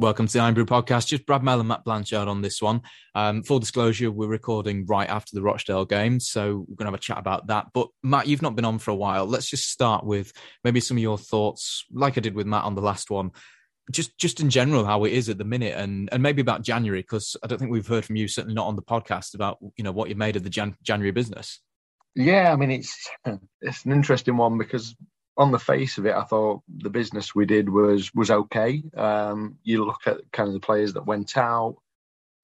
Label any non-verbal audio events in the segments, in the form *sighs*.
Welcome to the Irn-Bru podcast. Just Brad Mel and Matt Blanchard on this one. Um, full disclosure, we're recording right after the Rochdale game, so we're going to have a chat about that. But Matt, you've not been on for a while. Let's just start with maybe some of your thoughts, like I did with Matt on the last one, just just in general how it is at the minute, and and maybe about January because I don't think we've heard from you, certainly not on the podcast, about you know what you made of the Jan- January business. Yeah, I mean it's *laughs* it's an interesting one because on the face of it, I thought the business we did was was okay. Um, you look at kind of the players that went out,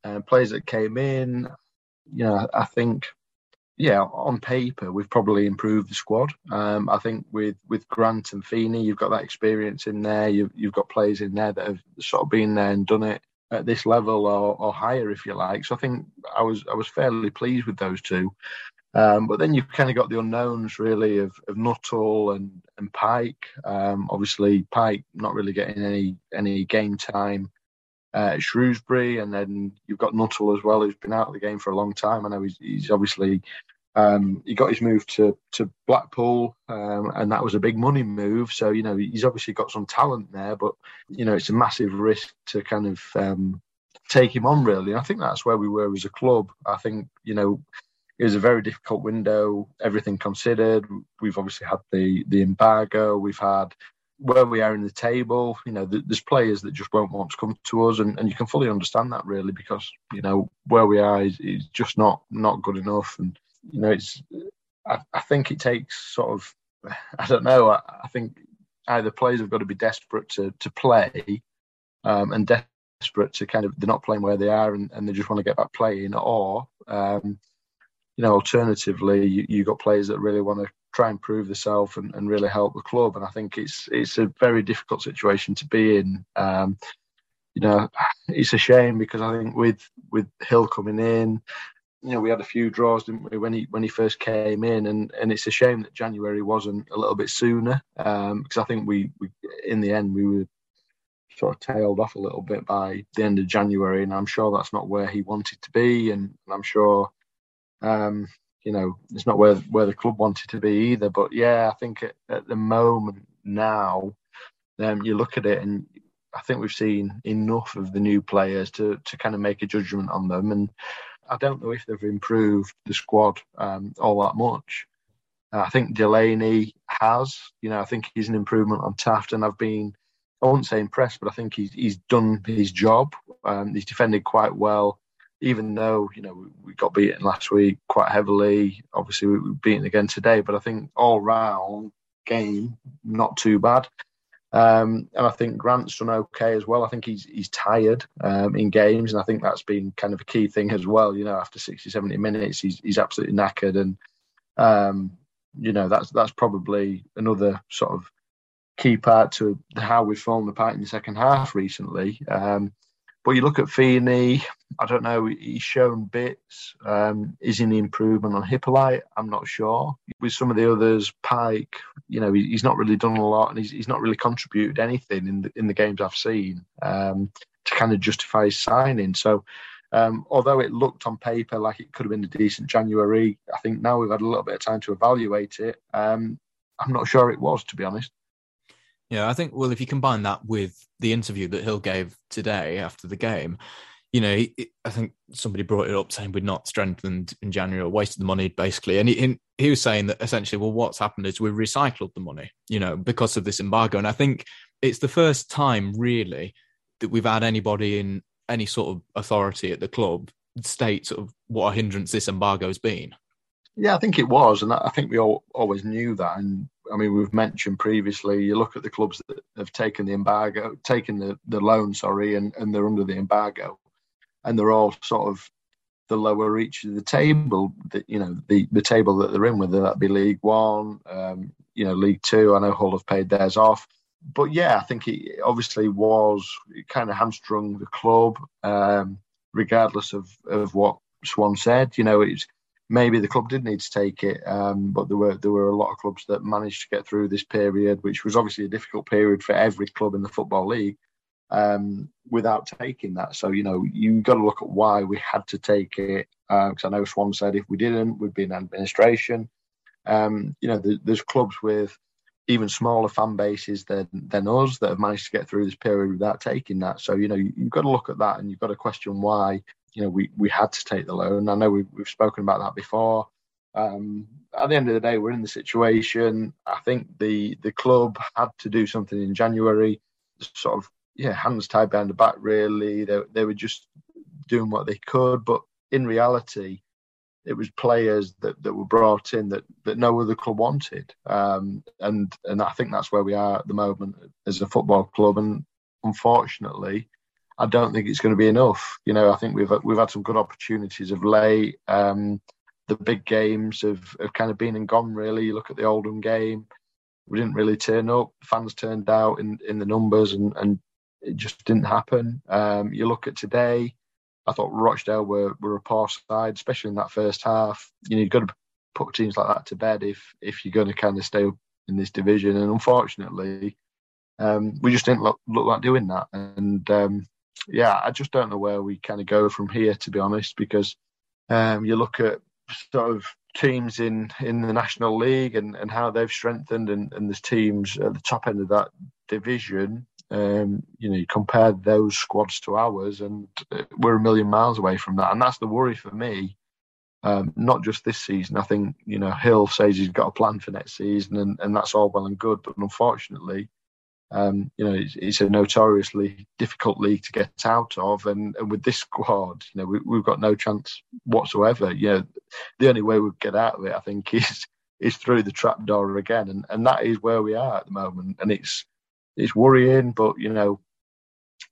uh, players that came in. You know, I think, yeah, on paper we've probably improved the squad. Um, I think with with Grant and Feeney, you've got that experience in there. You've you've got players in there that have sort of been there and done it at this level or, or higher, if you like. So I think I was I was fairly pleased with those two. Um, but then you've kind of got the unknowns really of, of Nuttall and, and Pike. Um, obviously, Pike not really getting any any game time at Shrewsbury, and then you've got Nuttall as well, who's been out of the game for a long time. I know he's, he's obviously um, he got his move to to Blackpool, um, and that was a big money move. So you know he's obviously got some talent there, but you know it's a massive risk to kind of um, take him on really. I think that's where we were as a club. I think you know it was a very difficult window, everything considered. We've obviously had the the embargo. We've had where we are in the table. You know, there's players that just won't want to come to us, and, and you can fully understand that really because you know where we are is, is just not not good enough. And you know, it's I, I think it takes sort of *laughs* I don't know. I, I, think either players have got to be desperate to to play, um, and desperate to kind of they're not playing where they are and, and they just want to get back playing, or um, you know, alternatively, you, you got players that really want to try and prove themselves and, and really help the club. And I think it's it's a very difficult situation to be in. Um, you know, *sighs* it's a shame because I think with with Hill coming in, you know, we had a few draws, didn't we, when he when he first came in, and and it's a shame that January wasn't a little bit sooner um, because I think we, we in the end we were sort of tailed off a little bit by the end of January, and I'm sure that's not where he wanted to be, and I'm sure um, you know, it's not where where the club wanted to be either. But yeah, I think at, at the moment now, um, you look at it and I think we've seen enough of the new players to to kind of make a judgment on them. And I don't know if they've improved the squad um, all that much. Uh, I think Delaney has. You know, I think he's an improvement on Taft, and I've been. I won't say impressed, but I think he's he's done his job. Um, he's defended quite well even though you know we got beaten last week quite heavily, obviously we were beaten again today. But I think all round game not too bad, um, and I think Grant's done okay as well. I think he's he's tired um, in games, and I think that's been kind of a key thing as well. You know, after 60, 70 minutes, he's he's absolutely knackered, and um, you know that's that's probably another sort of key part to how we've fallen apart in the second half recently. Um, but you look at Feeney, I don't know, he's shown bits. Um, is the improvement on Hippolyte? I'm not sure. With some of the others, Pike, you know, he's not really done a lot and he's, he's not really contributed anything in the, in the games I've seen um, to kind of justify his signing. So, um, although it looked on paper like it could have been a decent January, I think now we've had a little bit of time to evaluate it. Um, I'm not sure it was, to be honest. Yeah, I think, well, if you combine that with the interview that Hill gave today after the game, you know, he, I think somebody brought it up saying we'd not strengthened in January or wasted the money, basically. And he, he was saying that essentially, well, what's happened is we've recycled the money, you know, because of this embargo. And I think it's the first time, really, that we've had anybody in any sort of authority at the club state sort of what a hindrance this embargo has been. Yeah, I think it was, and I think we all always knew that. And I mean, we've mentioned previously. You look at the clubs that have taken the embargo, taken the, the loan, sorry, and, and they're under the embargo, and they're all sort of the lower reach of the table. That you know, the the table that they're in, whether that be League One, um, you know, League Two. I know Hull have paid theirs off. but yeah, I think it obviously was it kind of hamstrung the club, um, regardless of, of what Swan said. You know, it's maybe the club did need to take it, um, but there were there were a lot of clubs that managed to get through this period, which was obviously a difficult period for every club in the football league, um, without taking that. So you know you got to look at why we had to take it. Because uh, I know Swan said if we didn't, we'd be in administration. Um, you know, there's clubs with even smaller fan bases than than us that have managed to get through this period without taking that. So you know you've got to look at that and you've got to question why you know we we had to take the loan. I know we've, we've spoken about that before. Um, at the end of the day, we're in the situation. I think the the club had to do something in January, sort of yeah, hands tied behind the back. Really, they they were just doing what they could, but in reality, it was players that, that were brought in that, that no other club wanted. Um, and and I think that's where we are at the moment as a football club. And unfortunately, I don't think it's going to be enough. You know, I think we've we've had some good opportunities of late. Um, the big games have, have kind of been and gone. Really, you look at the Oldham game, we didn't really turn up. Fans turned out in, in the numbers, and, and it just didn't happen. Um, you look at today, I thought Rochdale were, were a poor side, especially in that first half. You know, you've got to put teams like that to bed if if you're going to kind of stay in this division. And unfortunately, um, we just didn't look, look like doing that. And um, yeah, I just don't know where we kind of go from here, to be honest, because um, you look at sort of teams in, in the National League and, and how they've strengthened, and, and there's teams at the top end of that division um, you know, you compare those squads to ours, and uh, we're a million miles away from that. And that's the worry for me. Um, not just this season. I think you know Hill says he's got a plan for next season, and, and that's all well and good. But unfortunately, um, you know, it's, it's, a notoriously difficult league to get out of, and, and with this squad, you know, we, have got no chance whatsoever. You know, the only way we get out of it, I think, *laughs* is is through the trap door again, and and that is where we are at the moment. And it's it's worrying, but you know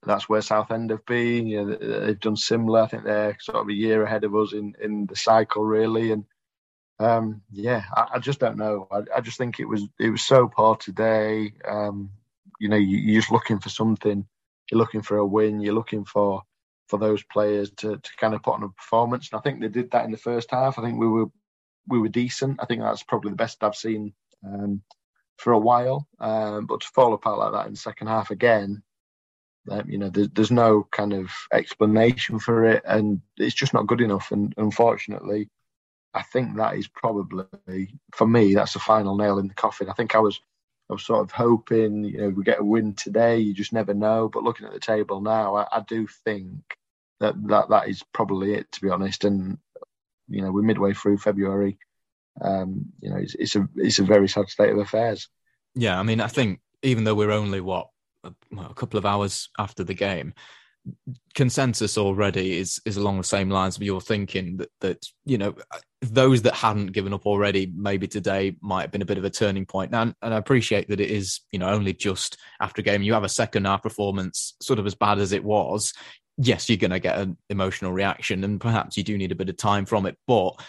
that's where Southend have been. You know, they've done similar. I think they're sort of a year ahead of us in in the cycle, really. And um, yeah, I, I, just don't know. I, I, just think it was it was so poor today. Um, you know, you, you're just looking for something. You're looking for a win. You're looking for for those players to, to kind of put on a performance. And I think they did that in the first half. I think we were we were decent. I think that's probably the best I've seen um, for a while. Um, but to fall apart like that in the second half again, um, you know, there's, there's no kind of explanation for it, and it's just not good enough. And unfortunately, I think that is probably for me that's the final nail in the coffin. I think I was I was sort of hoping, you know, we get a win today. You just never know. But looking at the table now, I, I do think that, that that is probably it, to be honest. And you know, we're midway through February um, you know, it's, it's, a it's a very sad state of affairs. Yeah, I mean, I think even though we're only what a, a couple of hours after the game, consensus already is is along the same lines of your thinking that that you know those that hadn't given up already maybe today might have been a bit of a turning point and, and I appreciate that it is you know only just after a game you have a second half performance sort of as bad as it was yes you're going to get an emotional reaction and perhaps you do need a bit of time from it but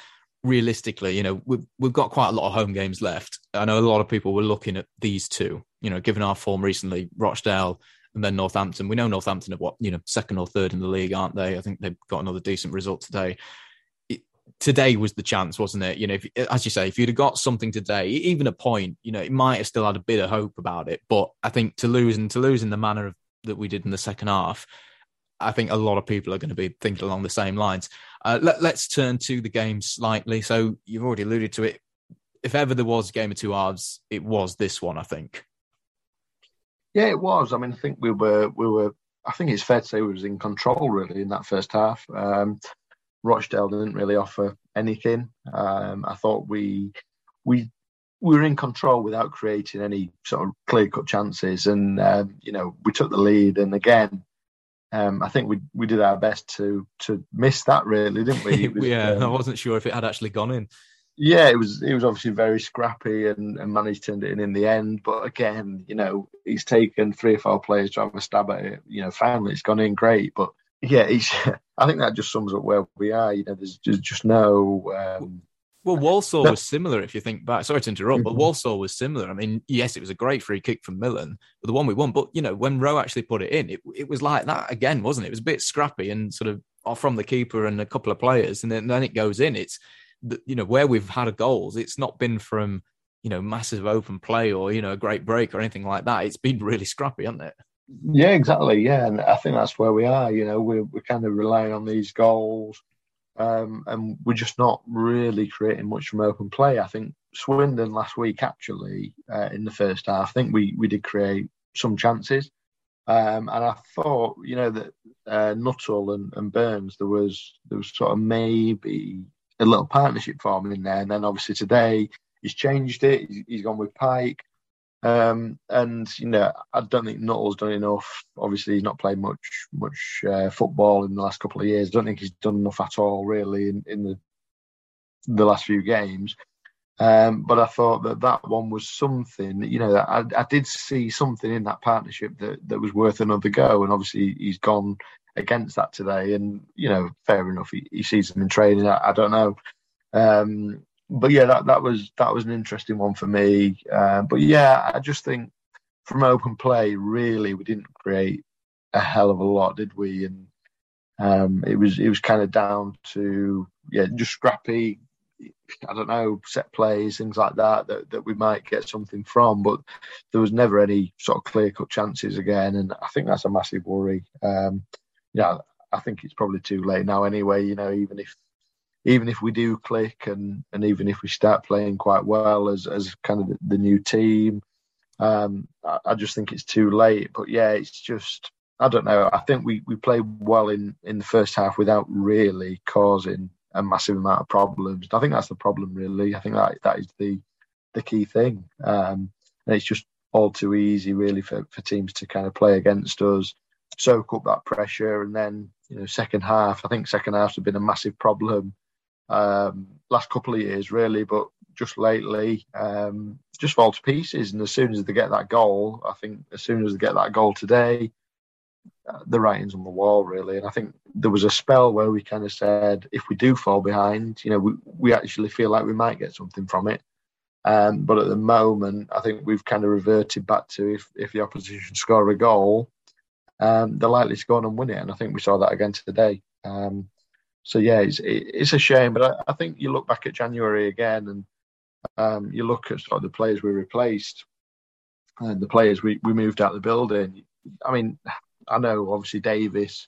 realistically, you know, we've we've got quite a lot of home games left. I know a lot of people were looking at these two. You know, given our form recently, Rochdale and then Northampton. We know Northampton are what you know second or third in the league, aren't they? I think they've got another decent result today. It, today was the chance, wasn't it? You know, if, as you say, if you'd have got something today, even a point, you know, it might have still had a bit of hope about it. But I think to lose and to lose in the manner of, that we did in the second half, I think a lot of people are going to be thinking along the same lines. Uh, let, us turn to the game slightly. So you've already alluded to it. If ever there was a game of two halves, it was this one, I think. Yeah, it was. I mean, I think we were we were. I think it's fair to say we was in control really in that first half. Um, Rochdale didn't really offer anything. Um, I thought we we we were in control without creating any sort of clear cut chances, and uh, you know we took the lead. And again, um, I think we we did our best to to miss that really, didn't we? *laughs* Was, yeah, um, I wasn't sure if it had actually gone in. Yeah, it was it was obviously very scrappy and, and managed to end it in in the end. But again, you know, he's taken three or four players to have a stab at it. You know, finally it's gone in great. But yeah, he's, *laughs* I think that just sums up where we are. You know, there's just, just no. Um, Well, Walsall was similar if you think back. Sorry to interrupt, mm-hmm. but Walsall was similar. I mean, yes, it was a great free kick from Millen, but the one we won. But you know, when Rowe actually put it in, it, it was like that again, wasn't it? It was a bit scrappy and sort of off from the keeper and a couple of players, and then, then it goes in. It's you know where we've had goals, it's not been from you know massive open play or you know a great break or anything like that. It's been really scrappy, hasn't it? Yeah, exactly. Yeah, and I think that's where we are. You know, we're we're kind of relying on these goals, um, and we're just not really creating much from open play. I think Swindon last week actually uh, in the first half, I think we we did create some chances, um, and I thought you know that uh, Nuttall and, and Burns there was there was sort of maybe a little partnership forming in there, and then obviously today he's changed it. he's, he's gone with Pike. Um, and you know, I don't think Nuttall's done enough. Obviously, he's not played much much uh, football in the last couple of years. I don't think he's done enough at all, really, in, in the the last few games. Um, but I thought that that one was something. You know, I, I did see something in that partnership that that was worth another go. And obviously, he's gone against that today. And you know, fair enough. He, he sees them in training. I, I don't know. Um, but yeah, that that was that was an interesting one for me. Uh, but yeah, I just think from open play, really, we didn't create a hell of a lot, did we? And um, it was it was kind of down to yeah, just scrappy. I don't know set plays, things like that, that that we might get something from, but there was never any sort of clear cut chances again, and I think that's a massive worry. Um, yeah, I think it's probably too late now anyway. You know, even if even if we do click and and even if we start playing quite well as as kind of the, new team, um, I, I, just think it's too late. But yeah, it's just I don't know. I think we we played well in in the first half without really causing a massive amount of problems. I think that's the problem, really. I think that that is the the key thing. Um, and it's just all too easy, really, for, for teams to kind of play against us, soak up that pressure, and then you know, second half. I think second half has been a massive problem um, last couple of years, really, but just lately, um, just fall to pieces. And as soon as they get that goal, I think as soon as they get that goal today, uh, the writing's on the wall, really. And I think there was a spell where we kind of said, if we do fall behind, you know, we, we actually feel like we might get something from it. Um, but at the moment, I think we've kind of reverted back to if, if the opposition score a goal, um, they're likely to go on and win it. And I think we saw that again today. Um, so yeah, it's it's a shame, but I, I, think you look back at January again, and um, you look at sort of the players we replaced and the players we, we moved out of the building. I mean, I know obviously Davis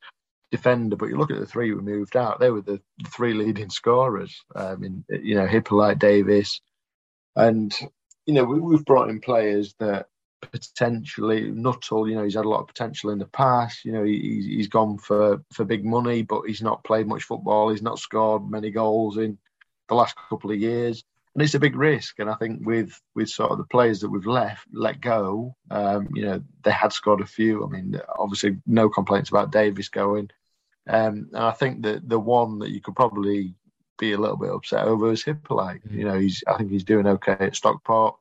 defender, but you look at the three we moved out; they were the, three leading scorers. I mean, you know, Hippolyte Davis, and you know we, we've brought in players that potentially Nuttall, you know, he's had a lot of potential in the past. You know, he, he's gone for, for big money, but he's not played much football. He's not scored many goals in the last couple of years. And it's a big risk. And I think with, with sort of the players that we've left, let go, um, you know, they had scored a few. I mean, obviously, no complaints about Davis going. Um, and I think that the one that you could probably be a little bit upset over is Hippolyte. Mm-hmm. You know, he's I think he's doing okay at Stockport.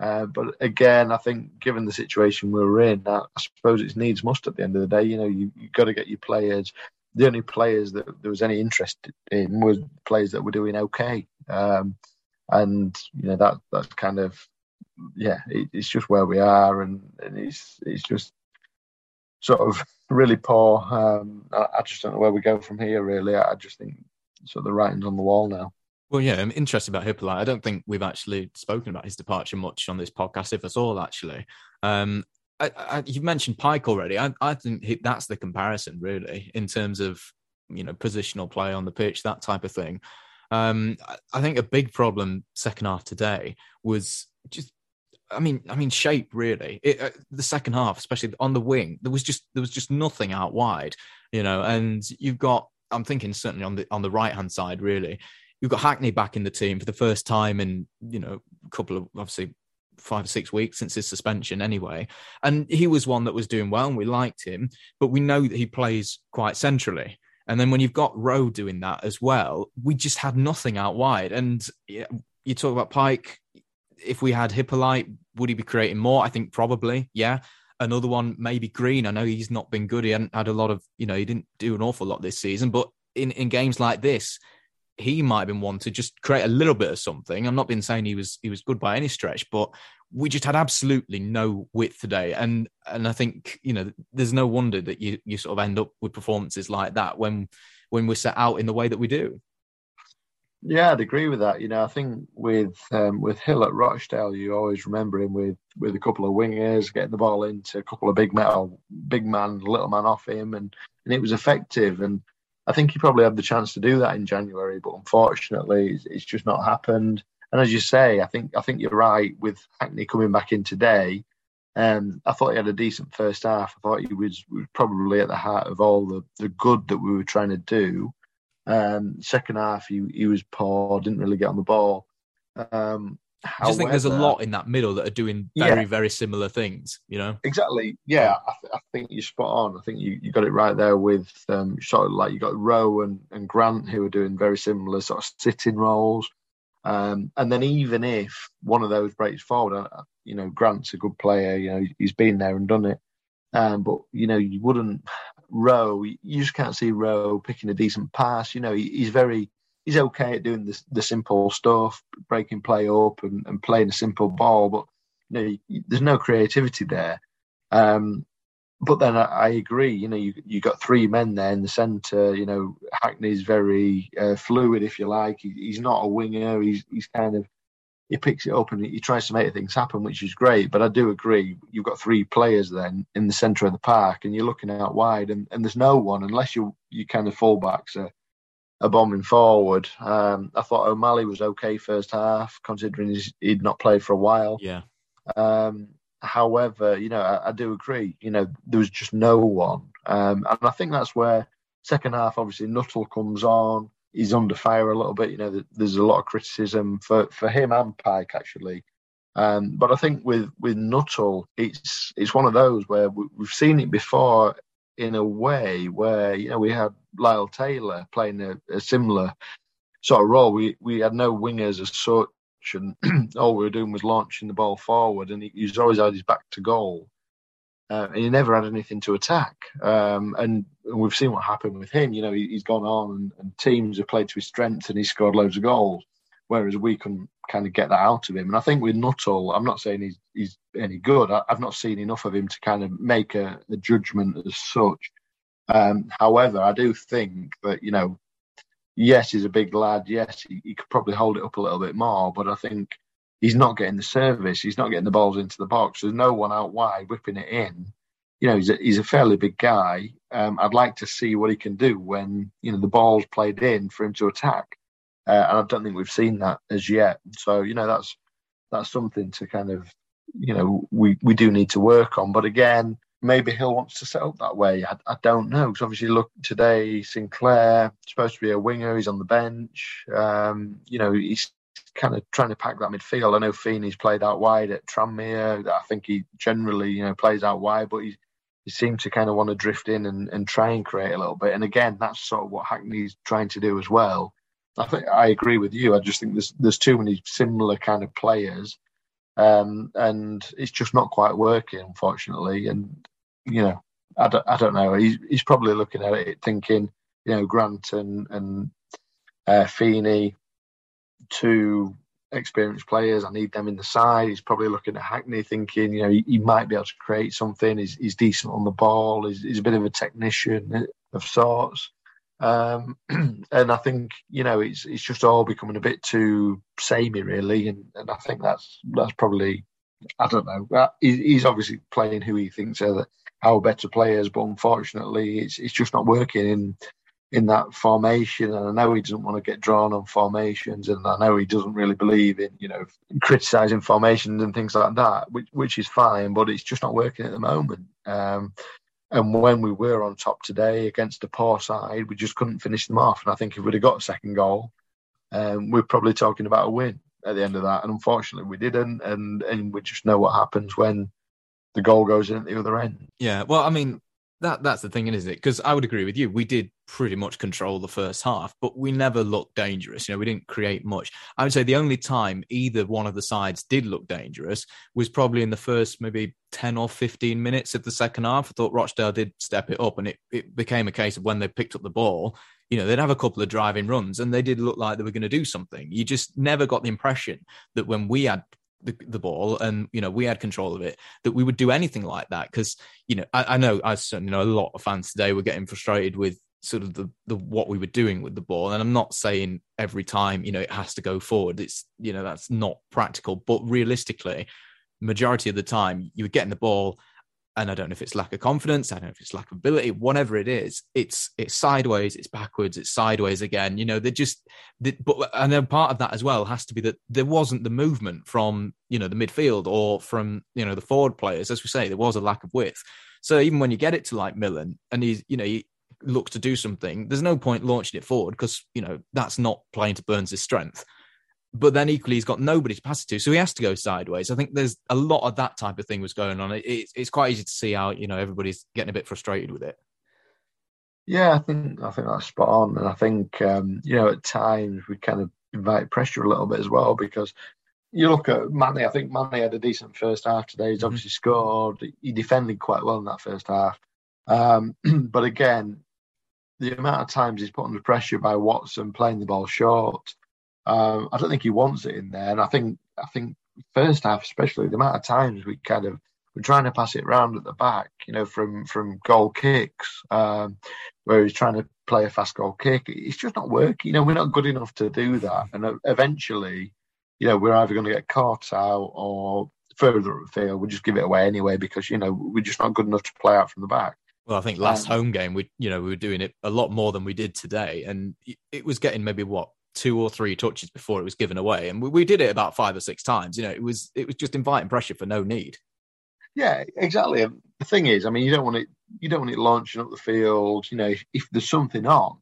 Uh, but again, I think given the situation we are in, I, I suppose it's needs must at the end of the day. You know, you, you've got to get your players. The only players that there was any interest in were players that were doing okay. Um, and, you know, that that's kind of, yeah, it, it's just where we are. And, and it's, it's just sort of *laughs* really poor. Um, I, I, just don't know where we go from here, really. I, I just think sort of the writing's on the wall now. Well, yeah, I'm interested about Hippolyte. I don't think we've actually spoken about his departure much on this podcast, if at all, actually. Um, I, I, you mentioned Pike already. I, I think he, that's the comparison, really, in terms of you know positional play on the pitch, that type of thing. Um, I think a big problem second half today was just I mean, I mean, shape really. It, uh, the second half, especially on the wing, there was just there was just nothing out wide, you know. And you've got, I'm thinking certainly on the on the right hand side, really, you've got Hackney back in the team for the first time in you know a couple of obviously five or six weeks since his suspension anyway. And he was one that was doing well and we liked him but we know that he plays quite centrally. And then when you've got Rowe doing that as well we just had nothing out wide. And you talk about Pike. If we had Hippolyte would he be creating more? I think probably yeah. Another one maybe Green. I know he's not been good. He hadn't had a lot of you know he didn't do an awful lot this season but in in games like this he might have been one to just create a little bit of something. I'm not been saying he was he was good by any stretch, but we just had absolutely no width today. And and I think, you know, there's no wonder that you you sort of end up with performances like that when when we're set out in the way that we do. Yeah, I'd agree with that. You know, I think with um, with Hill at Rochdale, you always remember him with with a couple of wingers getting the ball into a couple of big metal, big man, little man off him, and and it was effective. And I think he probably had the chance to do that in January, but unfortunately, it's, just not happened. And as you say, I think I think you're right with Hackney coming back in today. Um, I thought he had a decent first half. I thought he was, was probably at the heart of all the, the good that we were trying to do. Um, second half, he, he was poor, didn't really get on the ball. Um, I just think there's a lot in that middle that are doing very, yeah. very similar things, you know? Exactly. Yeah, I, th- I, think you're spot on. I think you, you got it right there with um, sort of like you got Rowe and, and Grant who are doing very similar sort of sitting roles. Um, and then even if one of those breaks forward, uh, you know, Grant's a good player, you know, he's been there and done it. Um, but, you know, you wouldn't Rowe, you just can't see Rowe picking a decent pass. You know, he, he's very he's okay at doing the, the simple stuff, breaking play up and, and playing a simple ball, but you know, there's no creativity there. Um, but then I, I, agree. You know, you you got three men there in the centre. You know, Hackney's very uh, fluid, if you like. He, he's not a winger. He's he's kind of he picks it up and he tries to make things happen, which is great. But I do agree, you've got three players then in the centre of the park, and you're looking out wide, and, and there's no one unless you you kind of fullbacks are, are bombing forward. Um, I thought O'Malley was okay first half, considering he'd not played for a while. Yeah. Um, however, you know, I, I, do agree. You know, there was just no one, um, and I think that's where second half, obviously, Nuttall comes on he's under fire a little bit. You know, there's a lot of criticism for, for him and Pike actually. Um, but I think with with Nuttall, it's it's one of those where we, have seen it before in a way where you know we had Lyle Taylor playing a, a similar sort of role. We we had no wingers as such, and *clears throat* all we were doing was launching the ball forward, and he, he's always had his back to goal uh, and he never had anything to attack. Um, and, and, we've seen what happened with him. You know, he, has gone on and, and, teams have played to his strengths and he scored loads of goals, whereas we can kind of get that out of him. And I think with Nuttall, I'm not saying he's, he's any good. I, have not seen enough of him to kind of make a, a judgment as such. Um, however, I do think that, you know, yes, he's a big lad. Yes, he, he could probably hold it up a little bit more, but I think he's not getting the service. He's not getting the balls into the box. There's no one out wide whipping it in. You know, he's a, he's a fairly big guy. Um, I'd like to see what he can do when you know the ball's played in for him to attack, uh, and I don't think we've seen that as yet. So you know, that's that's something to kind of you know we we do need to work on. But again, maybe Hill wants to set up that way. I, I don't know because obviously, look today, Sinclair supposed to be a winger. He's on the bench. Um, you know, he's kind of trying to pack that midfield. I know Feeney's played out wide at Tranmere. I think he generally, you know, plays out wide, but he he seemed to kind of want to drift in and, and try and create a little bit. And again, that's sort of what Hackney's trying to do as well. I think I agree with you. I just think there's there's too many similar kind of players, um, and it's just not quite working, unfortunately. And you know, I don't, I don't know. He's he's probably looking at it thinking, you know, Grant and and uh, Feeney, two experienced players. I need them in the side. He's probably looking at Hackney, thinking, you know, he, he might be able to create something. He's, he's decent on the ball. He's, he's, a bit of a technician of sorts. Um, *clears throat* and I think you know it's it's just all becoming a bit too samey, really. And, and I think that's that's probably I don't know. Uh, he's obviously playing who he thinks are the, our better players, but unfortunately, it's it's just not working. And in that formation. And I know he doesn't want to get drawn on formations, and I know he doesn't really believe in you know criticizing formations and things like that, which which is fine, but it's just not working at the moment. Um, and when we were on top today against a poor side, we just couldn't finish them off. And I think if we'd have got a second goal, um, we're probably talking about a win at the end of that. And unfortunately, we didn't. And and we just know what happens when the goal goes in at the other end. Yeah. Well, I mean, that that's the thing, isn't it? Because I would agree with you. We did pretty much control the first half, but we never looked dangerous. You know, we didn't create much. I would say the only time either one of the sides did look dangerous was probably in the first maybe 10 or 15 minutes of the second half. I thought Rochdale did step it up and it, it became a case of when they picked up the ball, you know, they'd have a couple of driving runs and they did look like they were going to do something. You just never got the impression that when we had the, the ball and you know we had control of it that we would do anything like that because you know I, I know I certainly know a lot of fans today were getting frustrated with sort of the the what we were doing with the ball and i'm not saying every time you know it has to go forward it's you know that's not practical but realistically majority of the time you were getting the ball and i don't know if it's lack of confidence i don't know if it's lack of ability whatever it is it's it's sideways it's backwards it's sideways again you know they're just they, but and then part of that as well has to be that there wasn't the movement from you know the midfield or from you know the forward players as we say there was a lack of width so even when you get it to like Millen and he's, you know, he, look to do something, there's no point launching it forward because you know that's not playing to Burns' strength. But then equally, he's got nobody to pass it to, so he has to go sideways. I think there's a lot of that type of thing was going on. It, it's, it's quite easy to see how you know everybody's getting a bit frustrated with it. Yeah, I think I think that's spot on, and I think um, you know at times we kind of invite pressure a little bit as well because you look at Manny. I think Manny had a decent first half today. He's mm-hmm. obviously scored. He defended quite well in that first half. Um, *clears throat* but again, the amount of times he's put under pressure by Watson playing the ball short, um, I don't think he wants it in there. And I think I think first half, especially the amount of times we kind of we're trying to pass it around at the back, you know, from from goal kicks, um, where he's trying to play a fast goal kick. It's just not working. You know, we're not good enough to do that. And eventually, you know, we're either going to get caught out or further up the field, we'll just give it away anyway because you know we're just not good enough to play out from the back. Well, I think last um, home game we, you know, we were doing it a lot more than we did today, and it was getting maybe what two or three touches before it was given away, and we, we did it about five or six times. You know, it was it was just inviting pressure for no need. Yeah, exactly. The thing is, I mean, you don't want it you don't want it launching up the field. You know, if, if there's something on.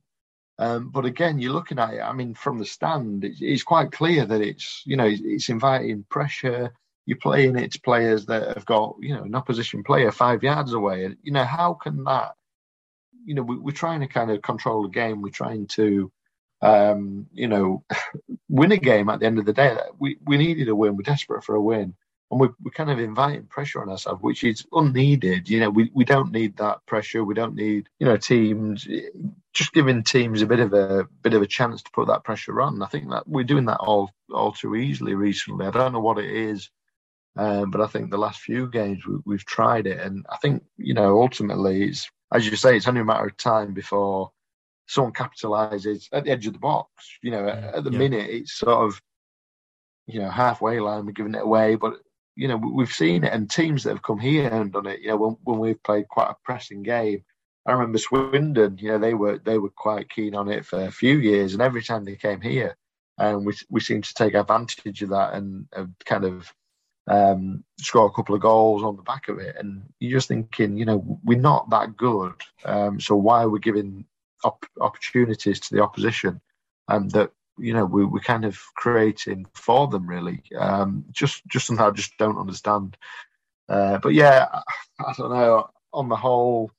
Um, but again, you're looking at it. I mean, from the stand, it's, it's quite clear that it's you know it's, inviting pressure you're playing it to players that have got you know an opposition player five yards away and you know how can that you know we, are trying to kind of control the game we're trying to um you know win a game at the end of the day we we needed a win. We're desperate for a win. And we're, we're kind of inviting pressure on ourselves which is unneeded. You know we, we don't need that pressure. We don't need you know teams just giving teams a bit of a bit of a chance to put that pressure on. I think that we're doing that all all too easily recently. I don't know what it is um, but I think the last few games we, have tried it, and I think you know ultimately it's as you say, it's only a matter of time before someone capitalises at the edge of the box. You know, at, at the yeah. minute it's sort of you know halfway line, we're giving it away, but you know we've seen it, and teams that have come here and done it. You know, when, when we've played quite a pressing game. I remember Swindon, you know, they were they were quite keen on it for a few years, and every time they came here, and we we seemed to take advantage of that and, and kind of um, score a couple of goals on the back of it. And you're just thinking, you know, we're not that good. Um, so why are we giving op- opportunities to the opposition um, that, you know, we, we're kind of creating for them, really? Um, just, just something I just don't understand. Uh, but yeah, I, I don't know. On the whole,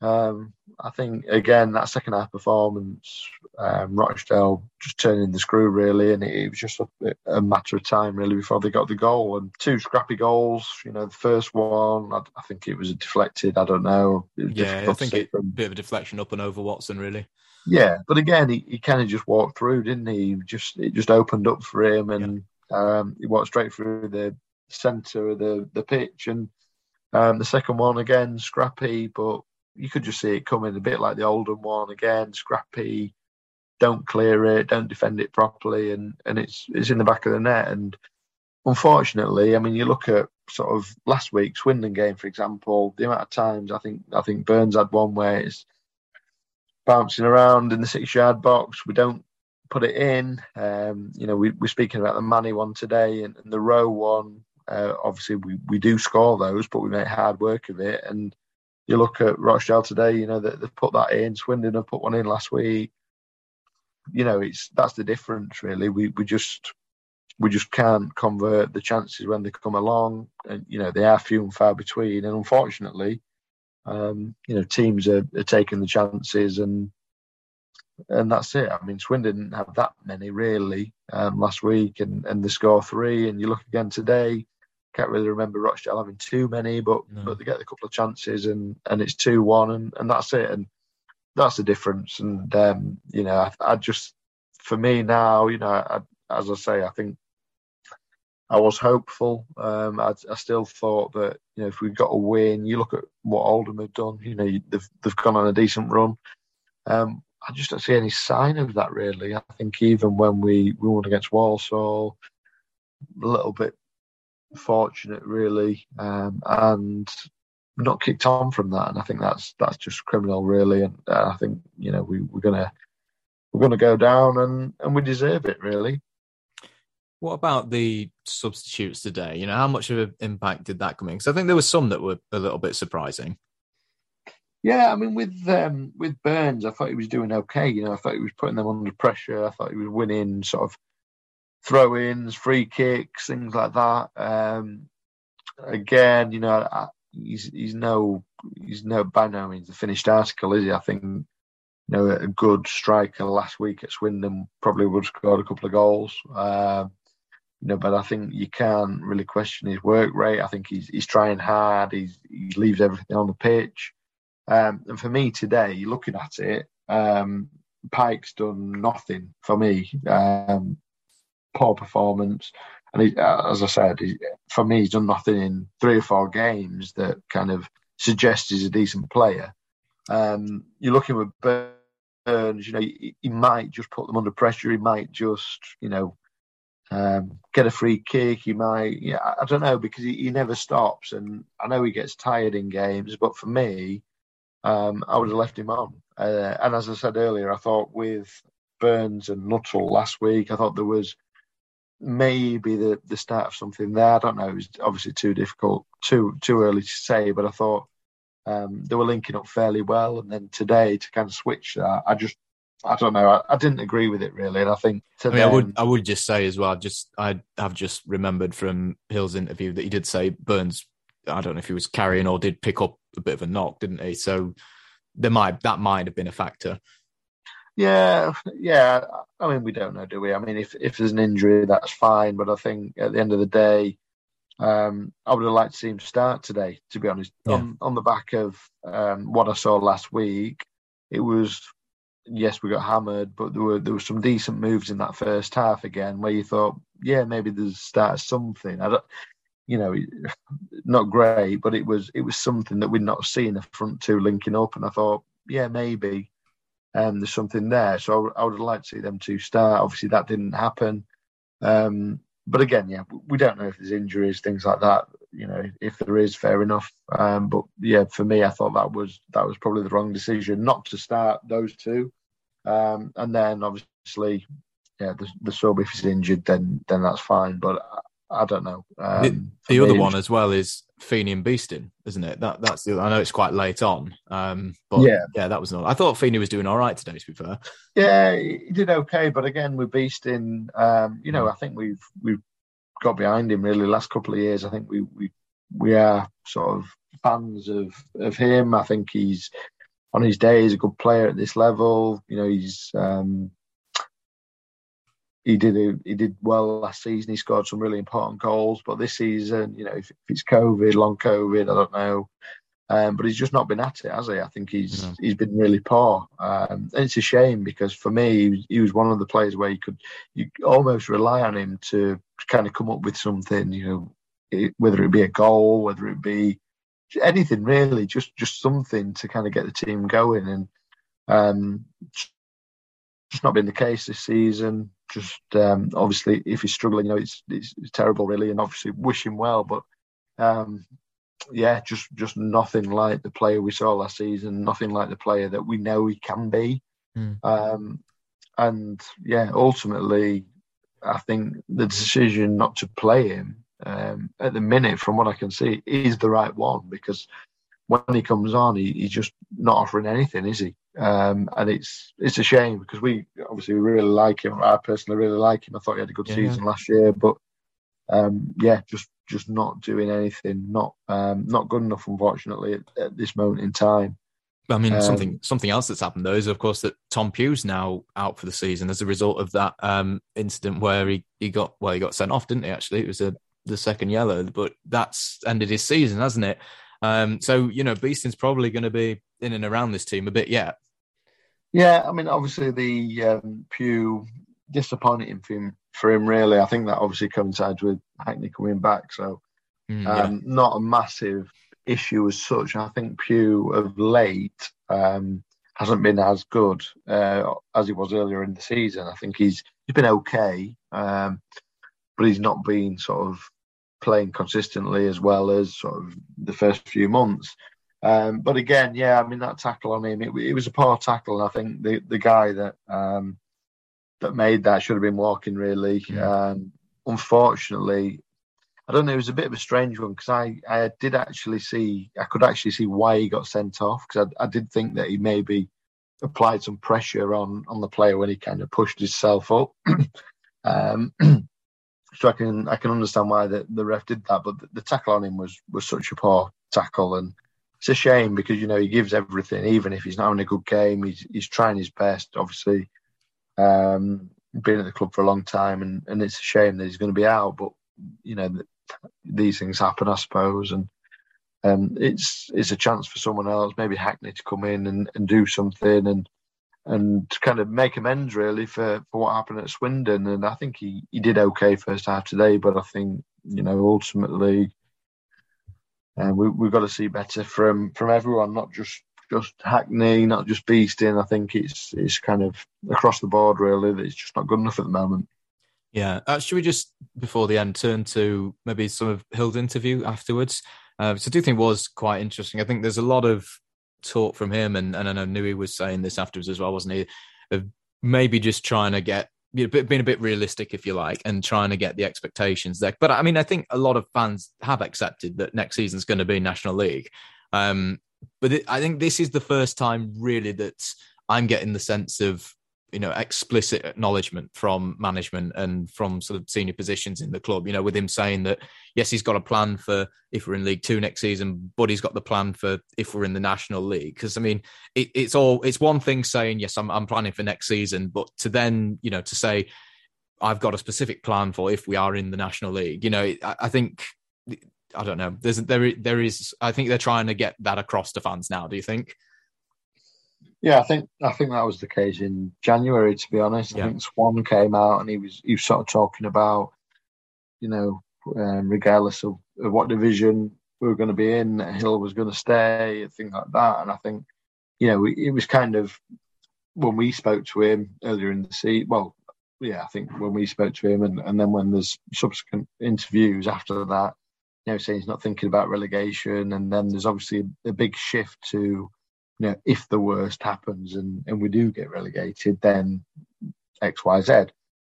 um, I think again that second half performance, um, Rochdale just turning the screw really, and it, it was just a, a, matter of time really before they got the goal. And two scrappy goals. You know, the first one, I, I think it was deflected. I don't know. Yeah, I think it a bit of a deflection up and over Watson really. Yeah, but again, he, he kind of just walked through, didn't he? Just it just opened up for him, and yeah. um, he walked straight through the centre of the the pitch, and um, the second one again scrappy, but you could just see it coming a bit like the Oldham one again, scrappy, don't clear it, don't defend it properly, and and it's it's in the back of the net. And unfortunately, I mean, you look at sort of last week's Swindon game, for example, the amount of times I think I think Burns had one where it's bouncing around in the six yard box. We don't put it in. Um, you know, we, we're speaking about the Manny one today and, and the Rowe one. Uh, obviously, we, we do score those, but we make hard work of it. And you look at Rochdale today, you know, they've put that in. Swindon have put one in last week. You know, it's that's the difference really. We we just we just can't convert the chances when they come along, and you know they are few and far between. And unfortunately, Um, you know, teams are, are taking the chances and and that's it. I mean, Swindon didn't have that many really um, last week, and and they score three. And you look again today, can't really remember Rochdale having too many, but no. but they get a couple of chances, and and it's two one, and and that's it. And that's the difference. And um, you know, I, I, just for me now, you know, I, as I say, I think I was hopeful. Um, I, I, still thought that you know if we got a win, you look at what Oldham have done. You know, they've they've gone on a decent run. Um, I just don't see any sign of that really. I think even when we, we won against Walsall, a little bit fortunate really, um, and not kicked on from that. And I think that's that's just criminal really. And uh, I think you know we, we're gonna we're gonna go down and and we deserve it really. What about the substitutes today? You know, how much of an impact did that come in? Because I think there were some that were a little bit surprising. Yeah, I mean, with um, with Burns, I thought he was doing okay. You know, I thought he was putting them under pressure. I thought he was winning sort of throw-ins, free kicks, things like that. Um, again, you know, I, he's he's no he's no by no means the finished article, is he? I think you know a good striker last week at Swindon probably would have scored a couple of goals. Um, you know, but I think you can't really question his work rate. I think he's he's trying hard. He's he leaves everything on the pitch. Um, and for me today, looking at it, um, Pike's done nothing for me. Um, poor performance. And he, uh, as I said, he, for me, he's done nothing in three or four games that kind of suggests he's a decent player. Um, you're looking with Burns, you know, he, he, might just put them under pressure. He might just, you know, um, get a free kick. He might, yeah, I don't know, because he, he never stops. And I know he gets tired in games, but for me, um, I would have left him on. Uh, and as I said earlier, I thought with Burns and Nuttall last week, I thought there was maybe the, the start of something there. I don't know. It was obviously too difficult, too too early to say. But I thought um, they were linking up fairly well. And then today to kind of switch that, I just I don't know. I, I didn't agree with it really. And I think I, mean, I would I would just say as well. Just I have just remembered from Hill's interview that he did say Burns. I don't know if he was carrying or did pick up a bit of a knock, didn't he? So there might that might have been a factor. Yeah, yeah. I mean, we don't know, do we? I mean, if if there's an injury, that's fine. But I think at the end of the day, um, I would have liked to see him start today. To be honest, yeah. on on the back of um, what I saw last week, it was yes, we got hammered, but there were there were some decent moves in that first half again, where you thought, yeah, maybe there's start something. I don't, you know, not great, but it was it was something that we'd not seen the front two linking up, and I thought, yeah, maybe um, there's something there. So I, would like to see them two start. Obviously, that didn't happen. Um, but again, yeah, we don't know if there's injuries, things like that. You know, if there is, fair enough. Um, but yeah, for me, I thought that was that was probably the wrong decision not to start those two. Um, and then obviously, yeah, the, the sub if he's injured, then then that's fine. But I don't know. Um, the, the other one as well is Feeney and Beestin, isn't it? That that's the. I know it's quite late on, um, but yeah, yeah, that was not. I thought Feeney was doing all right today. To be fair, yeah, he did okay. But again, with Beestin, um, you know, mm. I think we've we've got behind him really last couple of years. I think we we we are sort of fans of of him. I think he's on his day he's a good player at this level. You know, he's um, he did a, he did well last season. He scored some really important goals, but this season, you know, if, if it's COVID, long COVID, I don't know. Um, but he's just not been at it, has he? I think he's no. he's been really poor, um, and it's a shame because for me, he was, he was, one of the players where you could you almost rely on him to kind of come up with something, you know, it, whether it be a goal, whether it be anything really, just just something to kind of get the team going, and um, just not been the case this season just um, obviously if he's struggling, you know, it's, it's, it's terrible really, and obviously wish him well. But um, yeah, just just nothing like the player we saw last season. Nothing like the player that we know he can be. Mm. Um, and yeah, ultimately, I think the decision not to play him um, at the minute, from what I can see, is the right one because when he comes on, he, he's just not offering anything, is he? Um, and it's it's a shame because we obviously really like him. I personally really like him. I thought he had a good yeah, season last year, but um, yeah, just just not doing anything, not um, not good enough, unfortunately, at, at this moment in time. I mean, um, something something else that's happened though is, of course, that Tom Pugh's now out for the season as a result of that um, incident where he, he got well, he got sent off, didn't he? Actually, it was a, the second yellow, but that's ended his season, hasn't it? Um, so you know, Beestin's probably going to be in and around this team a bit yet. Yeah, I mean, obviously the um, Pugh disappointing for him, for him. Really, I think that obviously coincides with Hackney coming back. So, mm, yeah. um, not a massive issue as such. I think Pugh of late um, hasn't been as good uh, as he was earlier in the season. I think he's he's been okay, um, but he's not been sort of playing consistently as well as sort of the first few months. Um, but again, yeah, I mean that tackle on him, it, it, was a poor tackle, and I think the the guy that um, that made that should have been walking. Really, yeah. um, unfortunately, I don't know. It was a bit of a strange one because I I did actually see I could actually see why he got sent off because I, I did think that he maybe applied some pressure on on the player when he kind of pushed himself up. *clears throat* um, *clears throat* so I can I can understand why the, the ref did that, but the, the tackle on him was was such a poor tackle and it's a shame because you know he gives everything, even if he's not having a good game. He's he's trying his best. Obviously, um, been at the club for a long time, and, and it's a shame that he's going to be out. But you know, these things happen, I suppose, and um, it's it's a chance for someone else, maybe Hackney, to come in and, and do something and and kind of make amends really for, for what happened at Swindon. And I think he, he did okay first half today, but I think you know ultimately and we, we've got to see better from from everyone, not just just Hackney, not just Beestin. I think it's it's kind of across the board really that it's just not good enough at the moment. Yeah, uh, should we just before the end turn to maybe some of Hill's interview afterwards? Uh, so I do think was quite interesting. I think there's a lot of talk from him, and, and I know Nui was saying this afterwards as well, wasn't he? Of maybe just trying to get being a bit realistic, if you like, and trying to get the expectations there. But I mean, I think a lot of fans have accepted that next season's going to be National League. Um, but I think this is the first time, really, that I'm getting the sense of you know explicit acknowledgement from management and from sort of senior positions in the club you know with him saying that yes he's got a plan for if we're in league two next season but he's got the plan for if we're in the national league. Because i mean it, it's all it's one thing saying yes I'm, I'm planning for next season but to then you know to say i've got a specific plan for if we are in the national league you know i, I think i don't know. There's there there is i think they're trying to get that across to fans now do you think yeah, I think I think that was the case in January. To be honest, yeah. I think Swann came out and he was he was sort of talking about, you know, um, regardless of, of, what division we were going to be in, Hill was going to stay, things like that. And I think, you know, it was kind of when we spoke to him earlier in the season. Well, yeah, I think when we spoke to him, and, and then when there's subsequent interviews after that, you know, saying he's not thinking about relegation, and then there's obviously a, a big shift to you know, if the worst happens and, and we do get relegated, then X, Y, Z.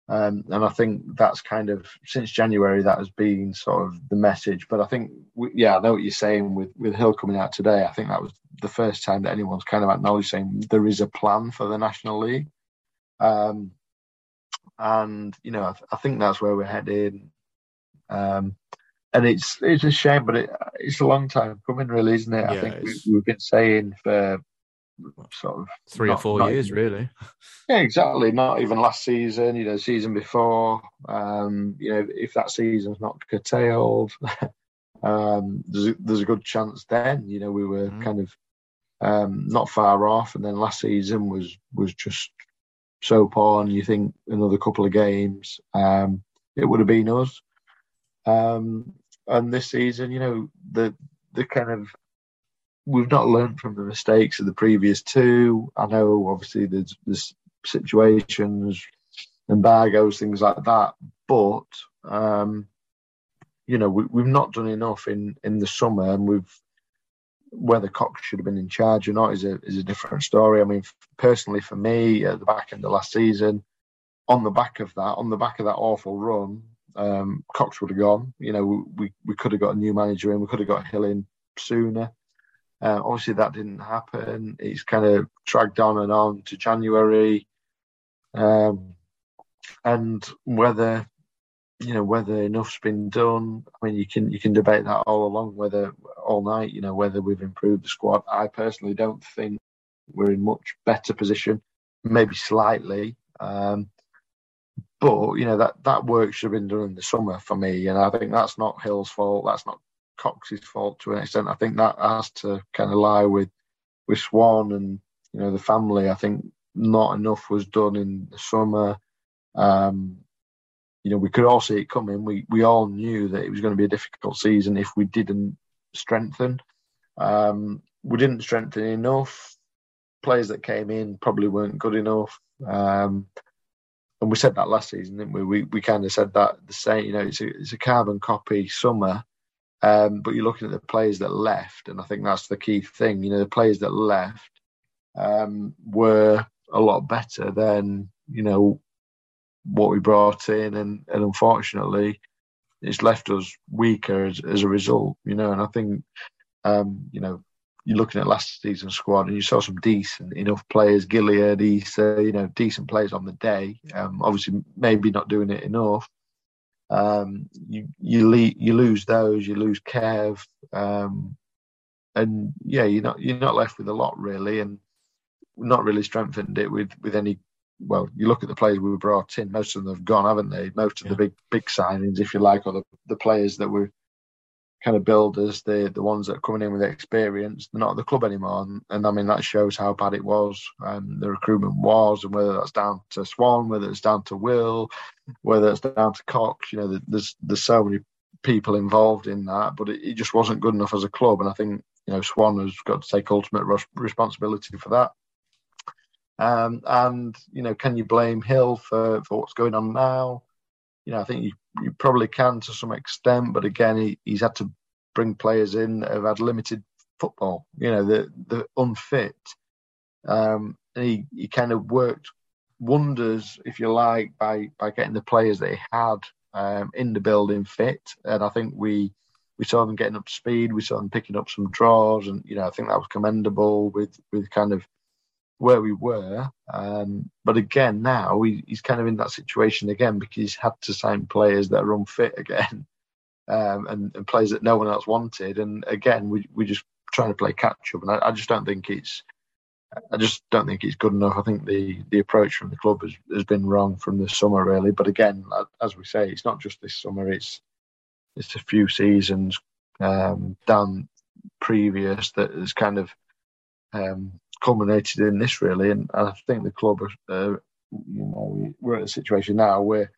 Um, and I think that's kind of since January that has been sort of the message. But I think, we, yeah, I know what you're saying with with Hill coming out today. I think that was the first time that anyone's kind of acknowledged saying there is a plan for the National League. Um, and you know, I, I think that's where we're headed. Um, and it's it's a shame, but it, it's a long time coming, really, isn't it? Yeah, I think we, have been saying for sort of three not, or four years, even, really. Yeah, exactly. Not even last season, you know, season before. Um, you know, if that season's not curtailed, *laughs* um, there's a, there's a good chance then. You know, we were mm. kind of um, not far off, and then last season was was just so poor. And you think another couple of games, um, it would have been us. Um, and this season, you know, the the kind of we've not learned from the mistakes of the previous two. I know, obviously, there's, there's situations, embargoes, things like that, but um, you know, we, have not done enough in in the summer, and we've whether Cox should have been in charge or not is a is a different story. I mean, personally, for me, at the back end of last season, on the back of that, on the back of that awful run, um, Cox would have gone. You know, we, we could have got a new manager in, we could have got Hill in sooner. Uh, obviously, that didn't happen. It's kind of dragged on and on to January. Um, and whether you know whether enough's been done. I mean, you can you can debate that all along, whether all night, you know, whether we've improved the squad. I personally don't think we're in much better position, maybe slightly. Um, but you know that that work should have been done in the summer for me, and I think that's not Hill's fault. That's not Cox's fault to an extent. I think that has to kind of lie with with Swann and you know the family. I think not enough was done in the summer. Um, you know, we could all see it coming. We we all knew that it was going to be a difficult season if we didn't strengthen. Um, we didn't strengthen enough. Players that came in probably weren't good enough. Um, and we said that last season, didn't we? We we kind of said that the same. You know, it's a it's a carbon copy summer, um, but you're looking at the players that left, and I think that's the key thing. You know, the players that left um, were a lot better than you know what we brought in, and, and unfortunately, it's left us weaker as, as a result. You know, and I think um, you know you're looking at last season's squad and you saw some decent enough players, Gilliead, Issa, you know, decent players on the day. Um, obviously, maybe not doing it enough. Um, you you, le- you lose those, you lose Kev, um, and yeah, you're not you're not left with a lot really, and not really strengthened it with with any well, you look at the players we brought in, most of them have gone, haven't they? Most of yeah. the big big signings, if you like, or the, the players that were kind of builders, the the ones that are coming in with experience, they're not at the club anymore. And, and I mean that shows how bad it was, um, the recruitment was, and whether that's down to Swann, whether it's down to Will, whether it's down to Cox. You know, there's there's so many people involved in that, but it, it just wasn't good enough as a club. And I think you know Swann has got to take ultimate responsibility for that. Um, and you know, can you blame Hill for, for what's going on now? You know, I think you, you probably can to some extent, but again, he, he's had to bring players in that have had limited football. You know, the the unfit. Um, and he, he kind of worked wonders, if you like, by by getting the players that he had um, in the building fit. And I think we we saw them getting up speed. We saw them picking up some draws, and you know, I think that was commendable with with kind of where we were. Um, but again, now he, he's kind of in that situation again because he's had to sign players that are unfit again *laughs* um, and, and, players that no one else wanted. And again, we, we're just trying to play catch up. And I, I, just don't think it's. I just don't think it's good enough. I think the, the approach from the club has, has been wrong from the summer, really. But again, as we say, it's not just this summer. It's it's a few seasons um, down previous that has kind of um, culminated in this really, and I think the club, uh, you know, we're at a situation now where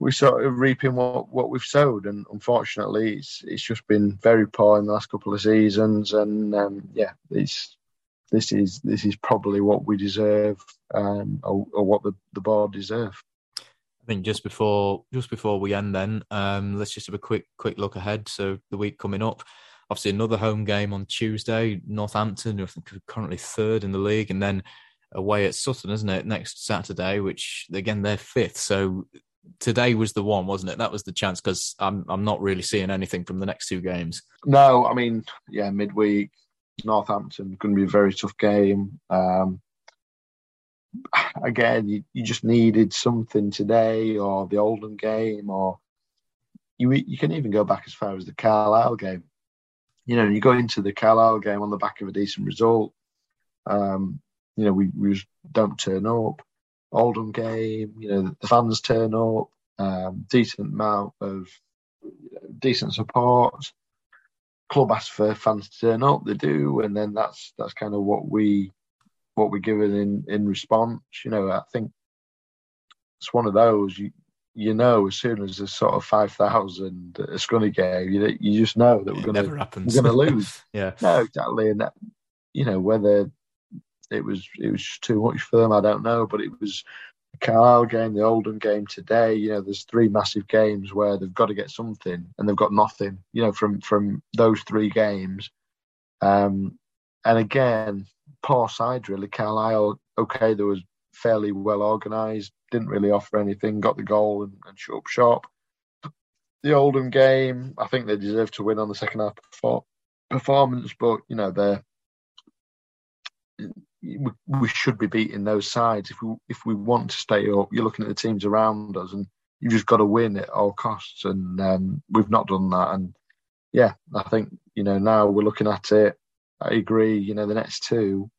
we're sort of reaping what, what we've sowed, and unfortunately, it's it's just been very poor in the last couple of seasons, and um, yeah, it's this is this is probably what we deserve, um, or, or, what the, the board deserve. I think just before just before we end, then um, let's just have a quick quick look ahead. So the week coming up obviously another home game on Tuesday, Northampton, who are currently third in the league, and then away at Sutton, isn't it, next Saturday, which again they're fifth. So today was the one, wasn't it? That was the chance because I'm I'm not really seeing anything from the next two games. No, I mean, yeah, midweek Northampton going to be a very tough game. Um, again, you, you just needed something today, or the Oldham game, or you you can even go back as far as the Carlisle game you know, you go into the Carlisle game on the back of a decent result. Um, you know, we, we don't turn up. Oldham game, you know, the fans turn up. Um, decent amount of decent support. Club asks for fans to turn up, they do, and then that's that's kind of what we what we're given in in response. You know, I think it's one of those. You you know, as soon as there's sort of five thousand a scunny game, you you just know that we're going to we're going *laughs* to lose. yeah, no, exactly, and that, you know whether it was it was just too much for them, I don't know, but it was the Carlisle game, the Oldham game today. You know, there's three massive games where they've got to get something, and they've got nothing. You know, from from those three games, um, and again, poor side really. Carlisle, okay, there was fairly well organised, didn't really offer anything, got the goal and, and shut up shop. The Oldham game, I think they deserve to win on the second half performance, but you know they're we, should be beating those sides if we if we want to stay up. You're looking at the teams around us, and you've just got to win at all costs, and um, we've not done that. And yeah, I think you know now we're looking at it. I agree. You know, the next two,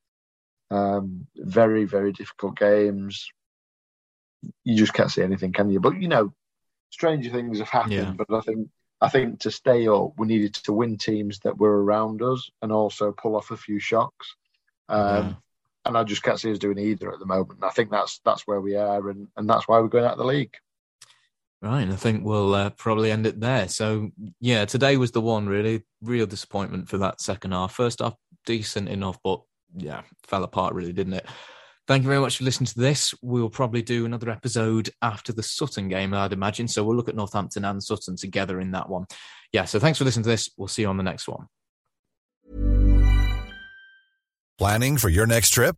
um, very very difficult games. You just can't see anything, can you? But you know, stranger things have happened. Yeah. But I think I think to stay up, we needed to win teams that were around us and also pull off a few shocks. Um, yeah. And I just can't see us doing either at the moment. I think that's that's where we are, and, and that's why we're going out of the league. Right, and I think we'll uh, probably end it there. So, yeah, today was the one really real disappointment for that second half. First half, decent enough, but yeah, fell apart really, didn't it? Thank you very much for listening to this. We'll probably do another episode after the Sutton game, I'd imagine. So we'll look at Northampton and Sutton together in that one. Yeah, so thanks for listening to this. We'll see you on the next one. Planning for your next trip?